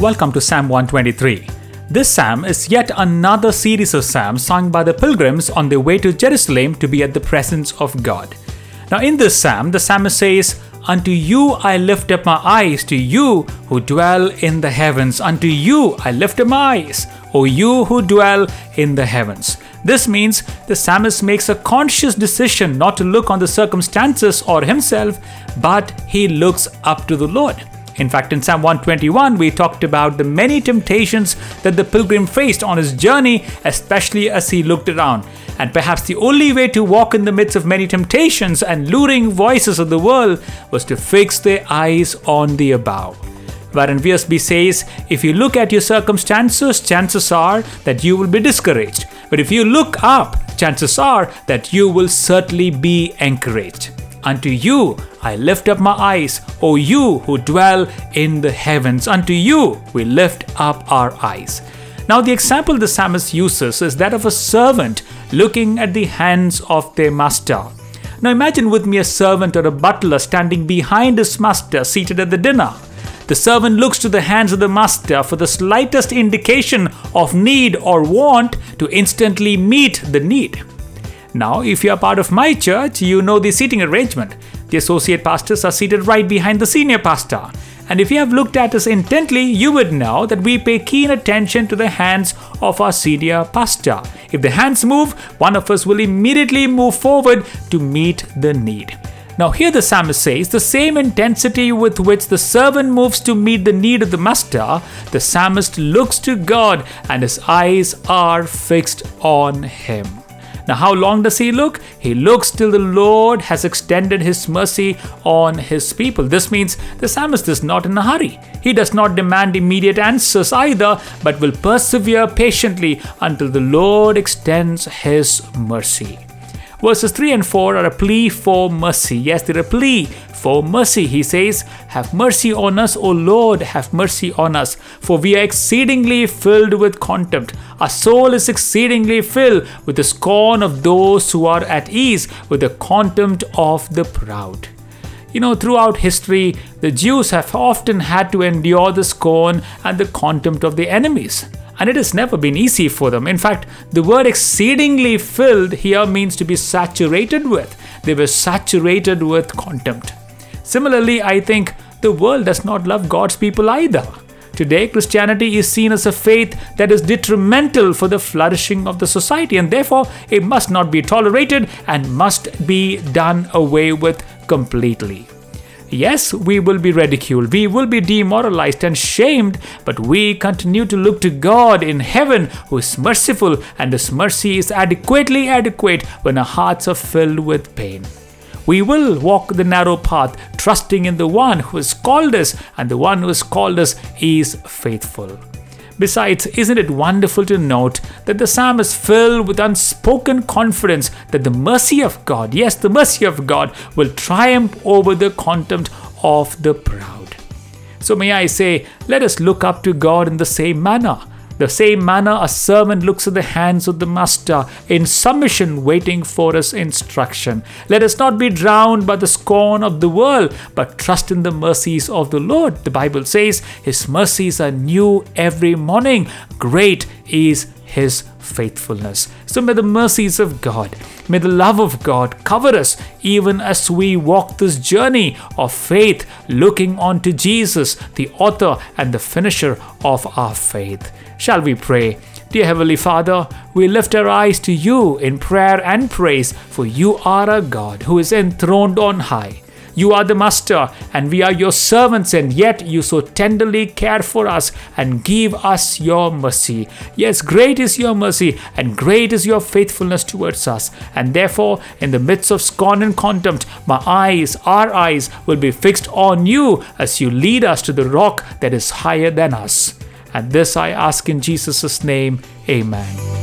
Welcome to Psalm 123. This psalm is yet another series of psalms sung by the pilgrims on their way to Jerusalem to be at the presence of God. Now, in this psalm, the psalmist says, Unto you I lift up my eyes, to you who dwell in the heavens. Unto you I lift up my eyes, O you who dwell in the heavens. This means the psalmist makes a conscious decision not to look on the circumstances or himself, but he looks up to the Lord. In fact, in Psalm 121, we talked about the many temptations that the pilgrim faced on his journey, especially as he looked around. And perhaps the only way to walk in the midst of many temptations and luring voices of the world was to fix their eyes on the above. Warren Wiersbe says, if you look at your circumstances, chances are that you will be discouraged. But if you look up, chances are that you will certainly be encouraged. Unto you I lift up my eyes, O you who dwell in the heavens. Unto you we lift up our eyes. Now, the example the psalmist uses is that of a servant looking at the hands of their master. Now, imagine with me a servant or a butler standing behind his master seated at the dinner. The servant looks to the hands of the master for the slightest indication of need or want to instantly meet the need. Now, if you are part of my church, you know the seating arrangement. The associate pastors are seated right behind the senior pastor. And if you have looked at us intently, you would know that we pay keen attention to the hands of our senior pastor. If the hands move, one of us will immediately move forward to meet the need. Now, here the psalmist says the same intensity with which the servant moves to meet the need of the master, the psalmist looks to God and his eyes are fixed on him. Now, how long does he look? He looks till the Lord has extended his mercy on his people. This means the psalmist is not in a hurry. He does not demand immediate answers either, but will persevere patiently until the Lord extends his mercy. Verses 3 and 4 are a plea for mercy. Yes, they're a plea for mercy. He says, Have mercy on us, O Lord, have mercy on us, for we are exceedingly filled with contempt. Our soul is exceedingly filled with the scorn of those who are at ease, with the contempt of the proud. You know, throughout history, the Jews have often had to endure the scorn and the contempt of the enemies and it has never been easy for them. In fact, the word exceedingly filled here means to be saturated with. They were saturated with contempt. Similarly, I think the world does not love God's people either. Today, Christianity is seen as a faith that is detrimental for the flourishing of the society, and therefore it must not be tolerated and must be done away with completely. Yes, we will be ridiculed, we will be demoralized and shamed, but we continue to look to God in heaven who is merciful, and His mercy is adequately adequate when our hearts are filled with pain. We will walk the narrow path, trusting in the one who has called us, and the one who has called us is faithful. Besides, isn't it wonderful to note that the psalm is filled with unspoken confidence that the mercy of God, yes, the mercy of God, will triumph over the contempt of the proud. So, may I say, let us look up to God in the same manner the same manner, a servant looks at the hands of the master in submission, waiting for his instruction. Let us not be drowned by the scorn of the world, but trust in the mercies of the Lord. The Bible says, His mercies are new every morning. Great is His faithfulness. So may the mercies of God, may the love of God cover us even as we walk this journey of faith, looking on to Jesus, the author and the finisher of our faith. Shall we pray? Dear Heavenly Father, we lift our eyes to you in prayer and praise, for you are a God who is enthroned on high. You are the Master, and we are your servants, and yet you so tenderly care for us and give us your mercy. Yes, great is your mercy, and great is your faithfulness towards us. And therefore, in the midst of scorn and contempt, my eyes, our eyes, will be fixed on you as you lead us to the rock that is higher than us. And this I ask in Jesus' name. Amen.